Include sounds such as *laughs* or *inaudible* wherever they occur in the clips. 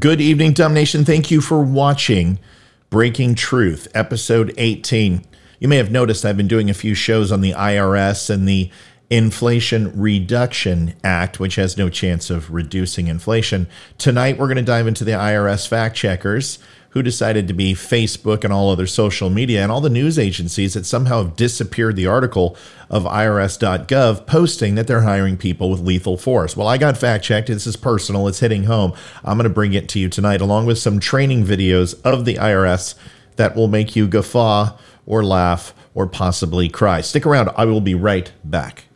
Good evening, Dumb Nation. Thank you for watching Breaking Truth, episode 18. You may have noticed I've been doing a few shows on the IRS and the Inflation Reduction Act, which has no chance of reducing inflation. Tonight, we're going to dive into the IRS fact checkers who decided to be Facebook and all other social media and all the news agencies that somehow have disappeared the article of irs.gov posting that they're hiring people with lethal force. Well, I got fact checked. This is personal, it's hitting home. I'm going to bring it to you tonight, along with some training videos of the IRS that will make you guffaw or laugh or possibly cry. Stick around, I will be right back.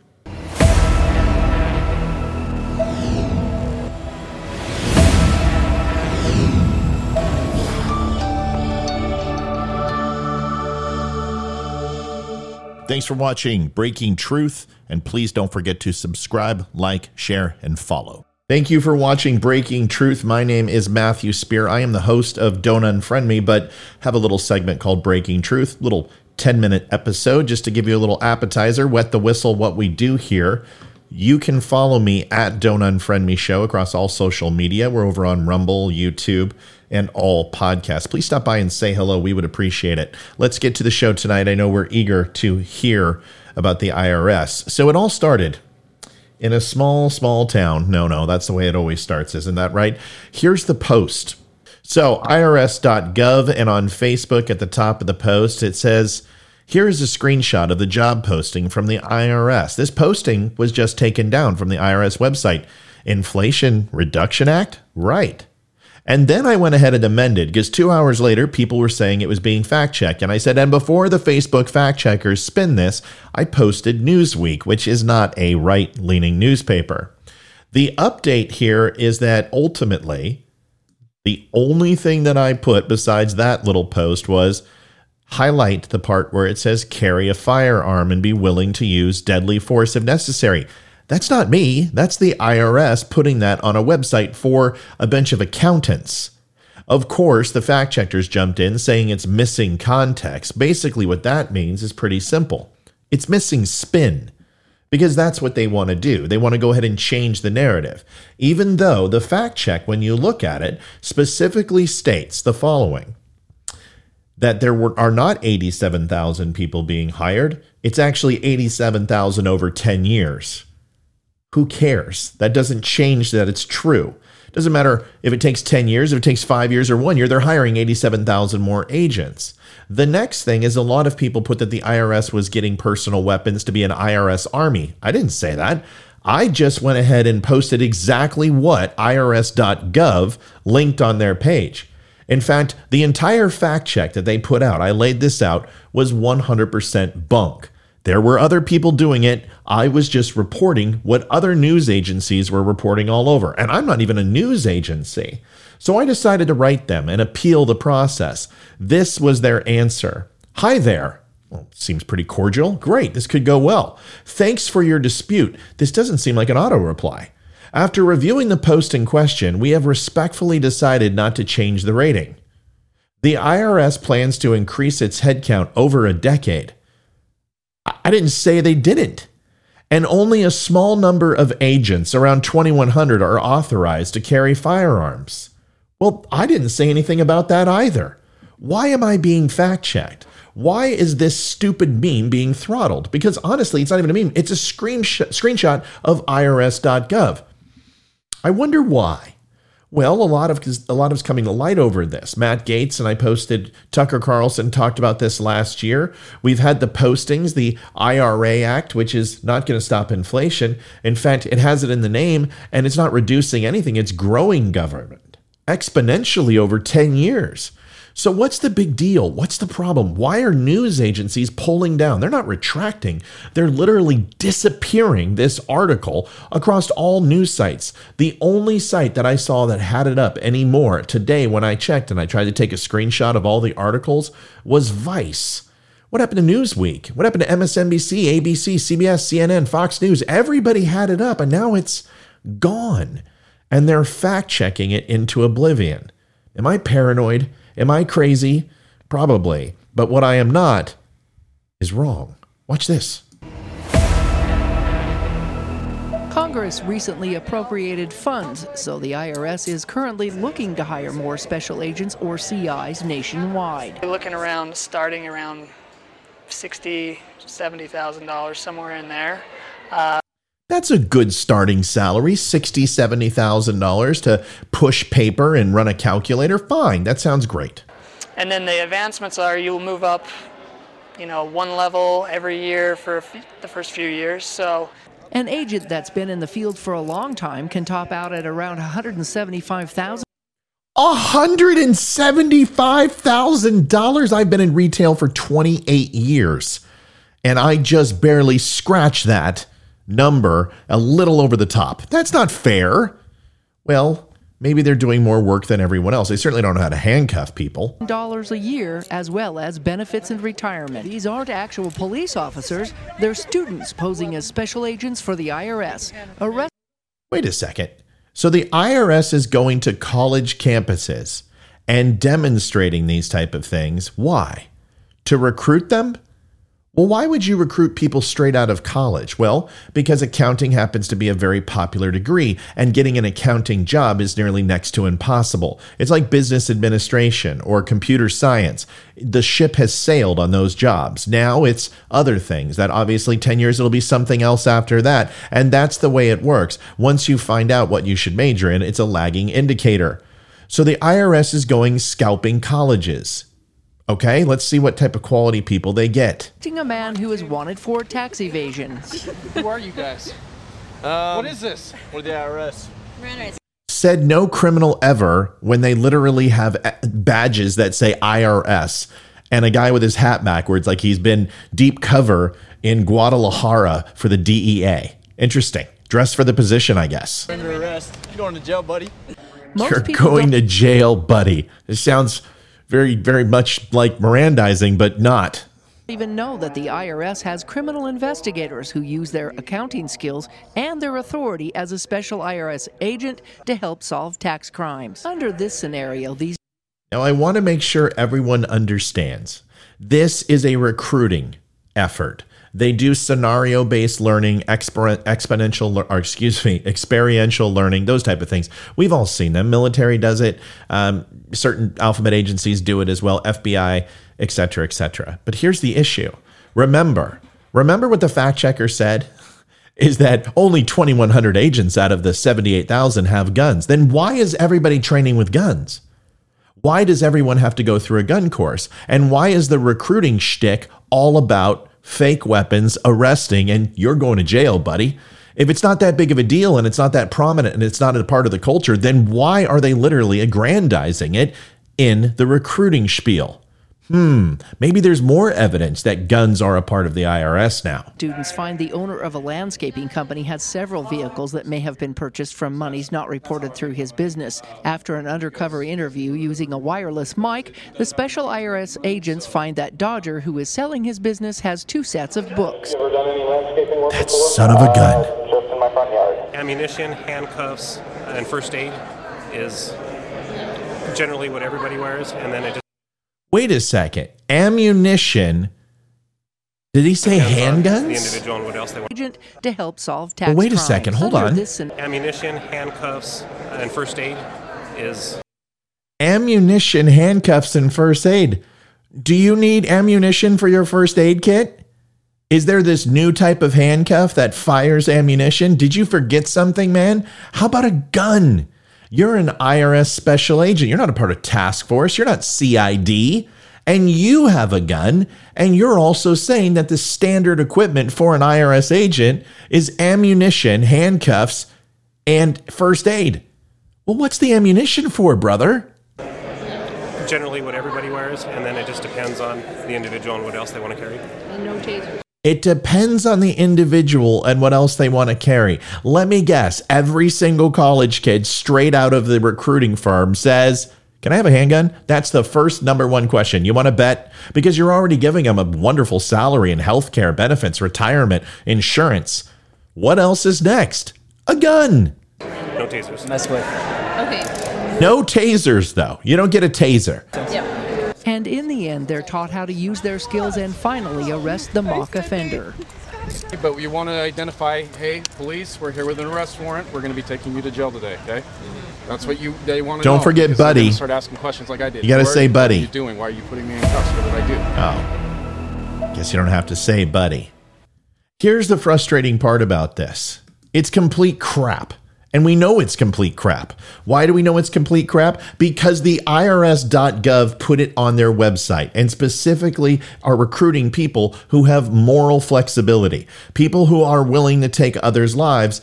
Thanks for watching Breaking Truth, and please don't forget to subscribe, like, share, and follow. Thank you for watching Breaking Truth. My name is Matthew Spear. I am the host of Don't Unfriend Me, but have a little segment called Breaking Truth, little 10 minute episode just to give you a little appetizer, wet the whistle, what we do here. You can follow me at Don't Unfriend Me Show across all social media. We're over on Rumble, YouTube, and all podcasts. Please stop by and say hello. We would appreciate it. Let's get to the show tonight. I know we're eager to hear about the IRS. So it all started in a small, small town. No, no, that's the way it always starts, isn't that right? Here's the post. So, irs.gov and on Facebook at the top of the post, it says, here is a screenshot of the job posting from the IRS. This posting was just taken down from the IRS website. Inflation Reduction Act? Right. And then I went ahead and amended because two hours later, people were saying it was being fact checked. And I said, and before the Facebook fact checkers spin this, I posted Newsweek, which is not a right leaning newspaper. The update here is that ultimately, the only thing that I put besides that little post was highlight the part where it says carry a firearm and be willing to use deadly force if necessary. That's not me. That's the IRS putting that on a website for a bunch of accountants. Of course, the fact checkers jumped in saying it's missing context. Basically, what that means is pretty simple it's missing spin because that's what they want to do. They want to go ahead and change the narrative, even though the fact check, when you look at it, specifically states the following that there were, are not 87,000 people being hired. It's actually 87,000 over 10 years. Who cares? That doesn't change that it's true. Doesn't matter if it takes 10 years, if it takes five years or one year, they're hiring 87,000 more agents. The next thing is a lot of people put that the IRS was getting personal weapons to be an IRS army. I didn't say that. I just went ahead and posted exactly what IRS.gov linked on their page. In fact, the entire fact check that they put out, I laid this out, was 100% bunk. There were other people doing it. I was just reporting what other news agencies were reporting all over. And I'm not even a news agency. So I decided to write them and appeal the process. This was their answer Hi there. Well, seems pretty cordial. Great, this could go well. Thanks for your dispute. This doesn't seem like an auto reply. After reviewing the post in question, we have respectfully decided not to change the rating. The IRS plans to increase its headcount over a decade. I didn't say they didn't. And only a small number of agents, around 2,100, are authorized to carry firearms. Well, I didn't say anything about that either. Why am I being fact checked? Why is this stupid meme being throttled? Because honestly, it's not even a meme, it's a screenshot, screenshot of irs.gov. I wonder why. Well, a lot of a lot of is coming to light over this. Matt Gaetz and I posted Tucker Carlson talked about this last year. We've had the postings, the IRA Act, which is not going to stop inflation. In fact, it has it in the name, and it's not reducing anything. It's growing government exponentially over 10 years. So, what's the big deal? What's the problem? Why are news agencies pulling down? They're not retracting, they're literally disappearing this article across all news sites. The only site that I saw that had it up anymore today when I checked and I tried to take a screenshot of all the articles was Vice. What happened to Newsweek? What happened to MSNBC, ABC, CBS, CNN, Fox News? Everybody had it up and now it's gone. And they're fact checking it into oblivion. Am I paranoid? Am I crazy? Probably. But what I am not is wrong. Watch this. Congress recently appropriated funds, so the IRS is currently looking to hire more special agents or CIs nationwide. We're looking around, starting around sixty, seventy thousand dollars, somewhere in there. Uh, That's a good starting salary, $60,000, $70,000 to push paper and run a calculator. Fine, that sounds great. And then the advancements are you'll move up, you know, one level every year for a f- the first few years. So An agent that's been in the field for a long time can top out at around 175,000 $175,000. I've been in retail for 28 years, and I just barely scratched that number a little over the top. That's not fair. Well, maybe they're doing more work than everyone else. They certainly don't know how to handcuff people. dollars a year as well as benefits and retirement. These aren't actual police officers, they're students posing as special agents for the IRS. Arrest Wait a second. So the IRS is going to college campuses and demonstrating these type of things. Why? To recruit them? Well, why would you recruit people straight out of college? Well, because accounting happens to be a very popular degree, and getting an accounting job is nearly next to impossible. It's like business administration or computer science. The ship has sailed on those jobs. Now it's other things that obviously 10 years it'll be something else after that. And that's the way it works. Once you find out what you should major in, it's a lagging indicator. So the IRS is going scalping colleges. Okay, let's see what type of quality people they get. a man who is wanted for tax evasion. *laughs* Who are you guys? Um, what is this? We're the IRS. Said no criminal ever when they literally have badges that say IRS and a guy with his hat backwards, like he's been deep cover in Guadalajara for the DEA. Interesting. Dressed for the position, I guess. Under arrest. You're going to jail, buddy. Most You're going don't to jail, buddy. It sounds very, very much like Mirandizing, but not. even know that the IRS has criminal investigators who use their accounting skills and their authority as a special IRS agent to help solve tax crimes. Under this scenario, these Now, I want to make sure everyone understands this is a recruiting effort. They do scenario based learning, exponential, or excuse me, experiential learning, those type of things. We've all seen them. Military does it. Um, certain alphabet agencies do it as well. FBI, et cetera, et cetera. But here's the issue. Remember, remember what the fact checker said is that only 2,100 agents out of the 78,000 have guns. Then why is everybody training with guns? Why does everyone have to go through a gun course? And why is the recruiting shtick all about fake weapons, arresting, and you're going to jail, buddy? If it's not that big of a deal and it's not that prominent and it's not a part of the culture, then why are they literally aggrandizing it in the recruiting spiel? Hmm, maybe there's more evidence that guns are a part of the IRS now. students find the owner of a landscaping company has several vehicles that may have been purchased from monies not reported through his business. After an undercover interview using a wireless mic, the special IRS agents find that Dodger, who is selling his business, has two sets of books. That son of a gun. Just in my front yard. ammunition, handcuffs, and first aid is generally what everybody wears, and then it just Wait a second. Ammunition. Did he say depends on the handguns? individual and what else they want. Agent to help solve tax Well, wait a crimes. second, hold Under on. This scen- Ammunition, handcuffs, and first aid is Ammunition, handcuffs, and first aid. Do you need ammunition for your first aid kit? Is there this new type of handcuff that fires ammunition? Did you forget something, man? How about a gun? You're an IRS special agent. You're not a part of task force. You're not CID. And you have a gun. And you're also saying that the standard equipment for an IRS agent is ammunition, handcuffs, and first aid. Well, what's the ammunition for, brother? generally what everybody wears, and then it just depends on the individual and what else they want to carry. It depends on the individual and what else they want to carry. Let me guess every single college kid straight out of the recruiting firm says, Can I have a handgun? That's the first number one question. You want to bet? Because you're already giving them a wonderful salary and health care, benefits, retirement, insurance. What else is next? A gun. No tasers. Mess with. Okay. No tasers, though. You don't get a taser. And in the end, they're taught how to use their skills and finally arrest the mock offender. But you want to identify, hey, police, we're here with an arrest warrant. We're going to be taking you to jail today, okay? That's what you they want to Don't know, forget buddy. Start asking questions like I did. You gotta Who are say you? What buddy. are you doing? Why are you putting me in cuffs? What did I do? Oh, guess you don't have to say, buddy. Here's the frustrating part about this it's complete crap. And we know it's complete crap. Why do we know it's complete crap? Because the IRS.gov put it on their website and specifically are recruiting people who have moral flexibility, people who are willing to take others' lives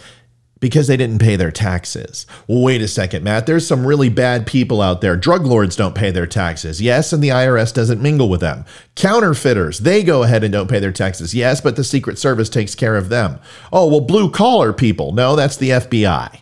because they didn't pay their taxes. Well, wait a second, Matt. There's some really bad people out there. Drug lords don't pay their taxes. Yes, and the IRS doesn't mingle with them. Counterfeiters, they go ahead and don't pay their taxes. Yes, but the Secret Service takes care of them. Oh, well, blue collar people. No, that's the FBI.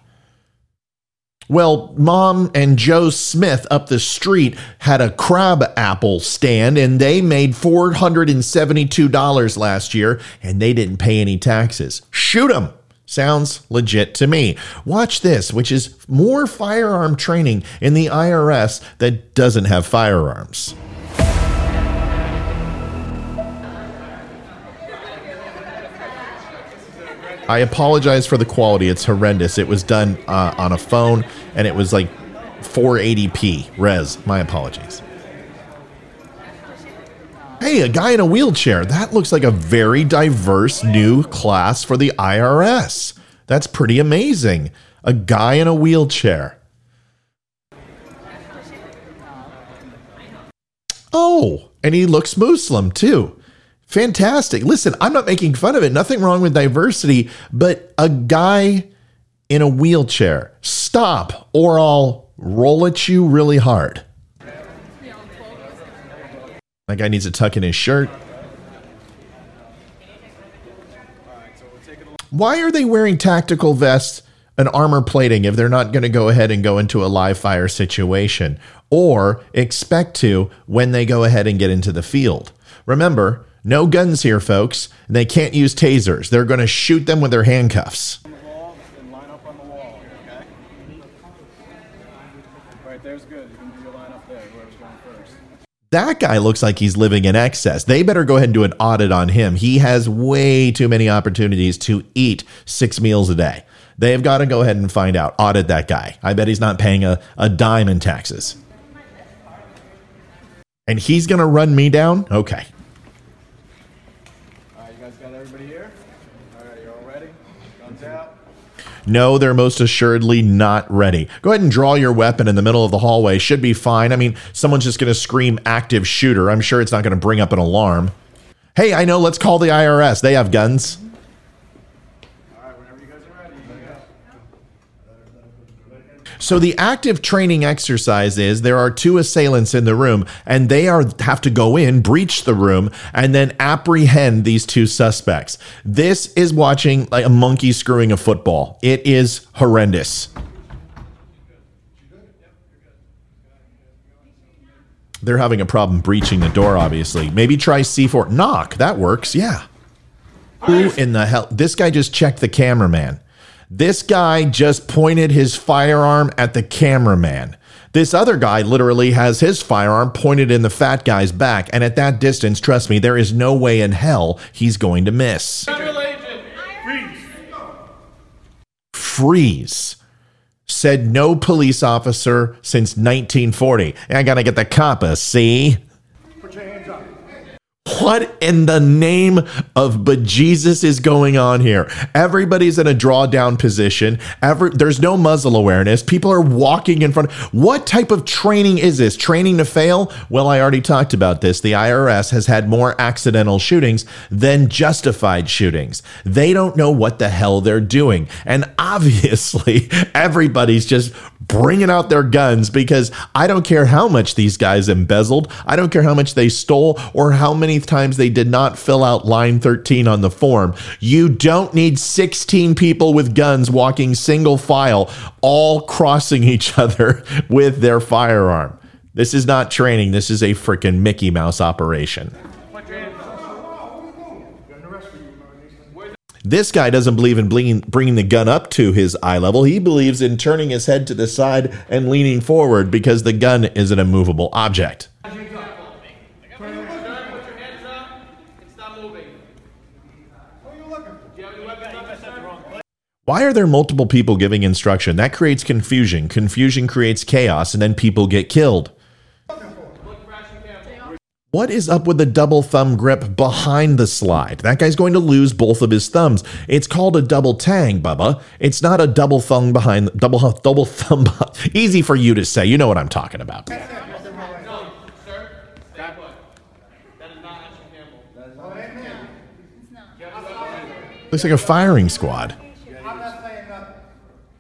Well, Mom and Joe Smith up the street had a crab apple stand and they made $472 last year and they didn't pay any taxes. Shoot them. Sounds legit to me. Watch this, which is more firearm training in the IRS that doesn't have firearms. I apologize for the quality. It's horrendous. It was done uh, on a phone and it was like 480p res. My apologies. Hey, a guy in a wheelchair. That looks like a very diverse new class for the IRS. That's pretty amazing. A guy in a wheelchair. Oh, and he looks Muslim too. Fantastic. Listen, I'm not making fun of it. Nothing wrong with diversity, but a guy in a wheelchair, stop or I'll roll at you really hard. That guy needs to tuck in his shirt. Why are they wearing tactical vests and armor plating if they're not going to go ahead and go into a live fire situation or expect to when they go ahead and get into the field? Remember, no guns here, folks. and They can't use tasers. They're going to shoot them with their handcuffs. and line up on the wall, okay? Right there's good. You can do your line up there, whoever's going first. That guy looks like he's living in excess. They better go ahead and do an audit on him. He has way too many opportunities to eat six meals a day. They've got to go ahead and find out, audit that guy. I bet he's not paying a, a dime in taxes. And he's going to run me down? Okay. All right, you guys got everybody here? All right, you all ready? Guns out. No, they're most assuredly not ready. Go ahead and draw your weapon in the middle of the hallway. Should be fine. I mean, someone's just going to scream active shooter. I'm sure it's not going to bring up an alarm. Hey, I know, let's call the IRS. They have guns. All right, whenever you guys are ready, you go. So the active training exercise is there are two assailants in the room and they are have to go in, breach the room and then apprehend these two suspects. This is watching like a monkey screwing a football. It is horrendous. They're having a problem breaching the door obviously. Maybe try C4 knock. That works. Yeah. Who in the hell? This guy just checked the cameraman. This guy just pointed his firearm at the cameraman. This other guy literally has his firearm pointed in the fat guy's back, and at that distance, trust me, there is no way in hell he's going to miss. Freeze. Freeze Said no police officer since 1940. I gotta get the copper, see? What in the name of bejesus is going on here? Everybody's in a drawdown position. Every, there's no muzzle awareness. People are walking in front. What type of training is this? Training to fail? Well, I already talked about this. The IRS has had more accidental shootings than justified shootings. They don't know what the hell they're doing. And obviously, *laughs* everybody's just bringing out their guns because I don't care how much these guys embezzled. I don't care how much they stole or how many times they did not fill out line 13 on the form. You don't need 16 people with guns walking single file, all crossing each *laughs* other with their firearm. This is not training. This is a freaking Mickey Mouse operation. This guy doesn't believe in bringing, the gun up to his eye level. He believes in turning his head to the side and leaning forward because the gun is an immovable object. Why are there multiple people giving instruction? That creates confusion. Confusion creates chaos, and then people get killed. What is up with the double thumb grip behind the slide? That guy's going to lose both of his thumbs. It's called a double tang, Bubba. It's not a double thumb behind double *laughs* double thumb. Easy for you to say. You know what I'm talking about. Looks like a firing squad. I'm not saying nothing.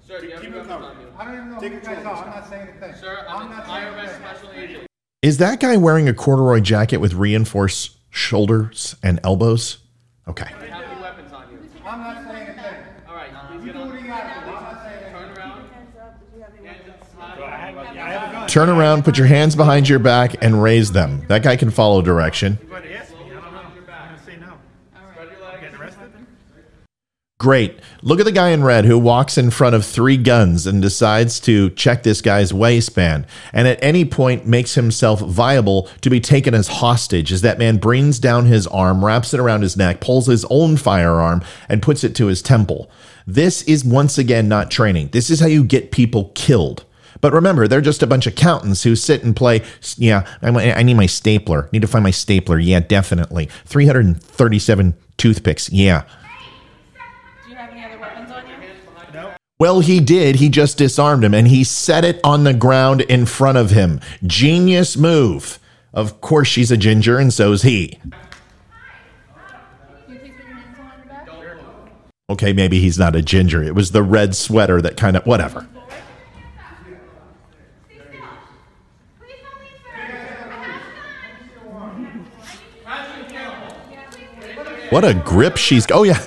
Sir, do you have Keep. I don't even know who you guys are. I'm not saying anything. Sir, I'm not saying anything. Special agent. Is that guy wearing a corduroy jacket with reinforced shoulders and elbows? Okay. How weapons on you? I'm not saying anything. All right, please You get what you gotta. I'm not saying anything. Turn around. I have a gun. Turn around, put your hands behind your back, and raise them. That guy can follow direction. You're going to ask me. I don't know. I'm going to say no. Spread your legs. Getting arrested? Great. Look at the guy in red who walks in front of three guns and decides to check this guy's waistband and at any point makes himself viable to be taken as hostage as that man brings down his arm, wraps it around his neck, pulls his own firearm, and puts it to his temple. This is once again not training. This is how you get people killed. But remember, they're just a bunch of accountants who sit and play. Yeah, I, need my stapler. Need to find my stapler. Yeah, definitely. 337 toothpicks. Yeah. Do you have any other weapons on you? Well, he did. He just disarmed him and he set it on the ground in front of him. Genius move. Of course, she's a ginger and so's he. Okay, maybe he's not a ginger. It was the red sweater that kind of, whatever. What a grip she's. Oh, yeah.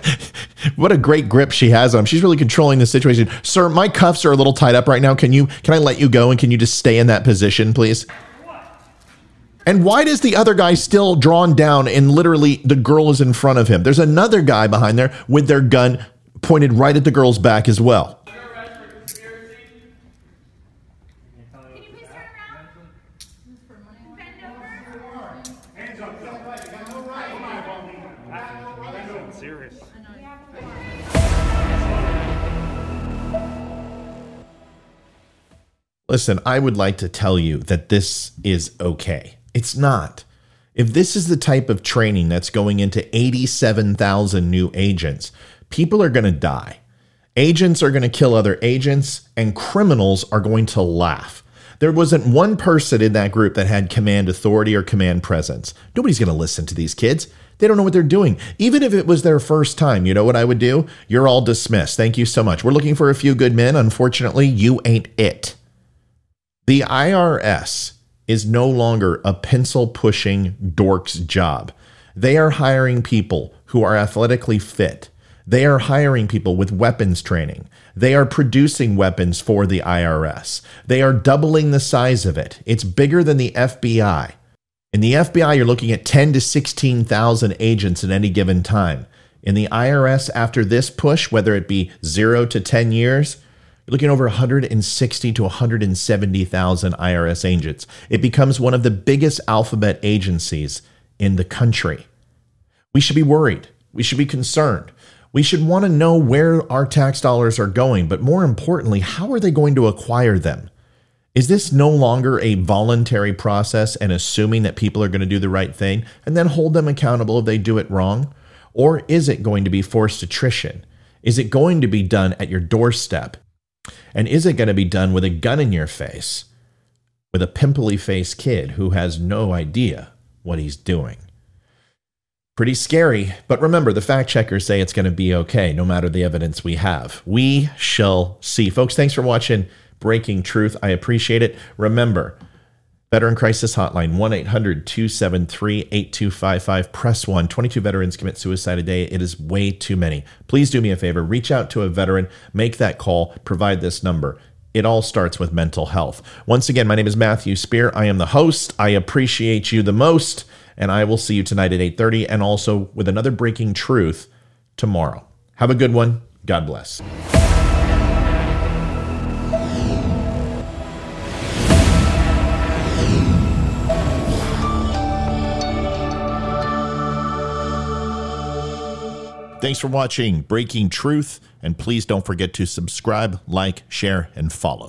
What a great grip she has on him. She's really controlling the situation. Sir, my cuffs are a little tied up right now. Can you, can I let you go and can you just stay in that position, please? And why does the other guy still drawn down and literally the girl is in front of him? There's another guy behind there with their gun pointed right at the girl's back as well. Listen, I would like to tell you that this is okay. It's not. If this is the type of training that's going into 87,000 new agents, people are going to die. Agents are going to kill other agents, and criminals are going to laugh. There wasn't one person in that group that had command authority or command presence. Nobody's going to listen to these kids. They don't know what they're doing. Even if it was their first time, you know what I would do? You're all dismissed. Thank you so much. We're looking for a few good men. Unfortunately, you ain't it. The IRS is no longer a pencil pushing dork's job. They are hiring people who are athletically fit. They are hiring people with weapons training. They are producing weapons for the IRS. They are doubling the size of it. It's bigger than the FBI. In the FBI, you're looking at 10 to 16,000 agents at any given time. In the IRS, after this push, whether it be zero to 10 years, you're looking over 160 to 170,000 IRS agents. It becomes one of the biggest alphabet agencies in the country. We should be worried. We should be concerned. We should want to know where our tax dollars are going, but more importantly, how are they going to acquire them? Is this no longer a voluntary process and assuming that people are going to do the right thing and then hold them accountable if they do it wrong? Or is it going to be forced attrition? Is it going to be done at your doorstep? And is it going to be done with a gun in your face with a pimply faced kid who has no idea what he's doing? Pretty scary, but remember, the fact checkers say it's going to be okay no matter the evidence we have. We shall see. Folks, thanks for watching Breaking Truth. I appreciate it. Remember, Veteran Crisis Hotline 1 800 273 8255. Press 1. 22 veterans commit suicide a day. It is way too many. Please do me a favor. Reach out to a veteran, make that call, provide this number. It all starts with mental health. Once again, my name is Matthew Spear. I am the host. I appreciate you the most, and I will see you tonight at 8:30 and also with another breaking truth tomorrow. Have a good one. God bless. Thanks for watching Breaking Truth, and please don't forget to subscribe, like, share, and follow.